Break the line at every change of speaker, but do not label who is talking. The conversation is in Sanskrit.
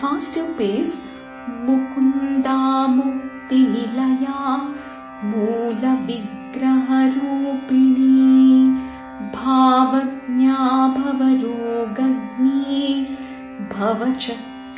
फास्ट् पेस् मुकुन्दा मुक्तिनिलया मूलविग्रहरूपिणी भावज्ञा भवनी भवचक्रप्रवर्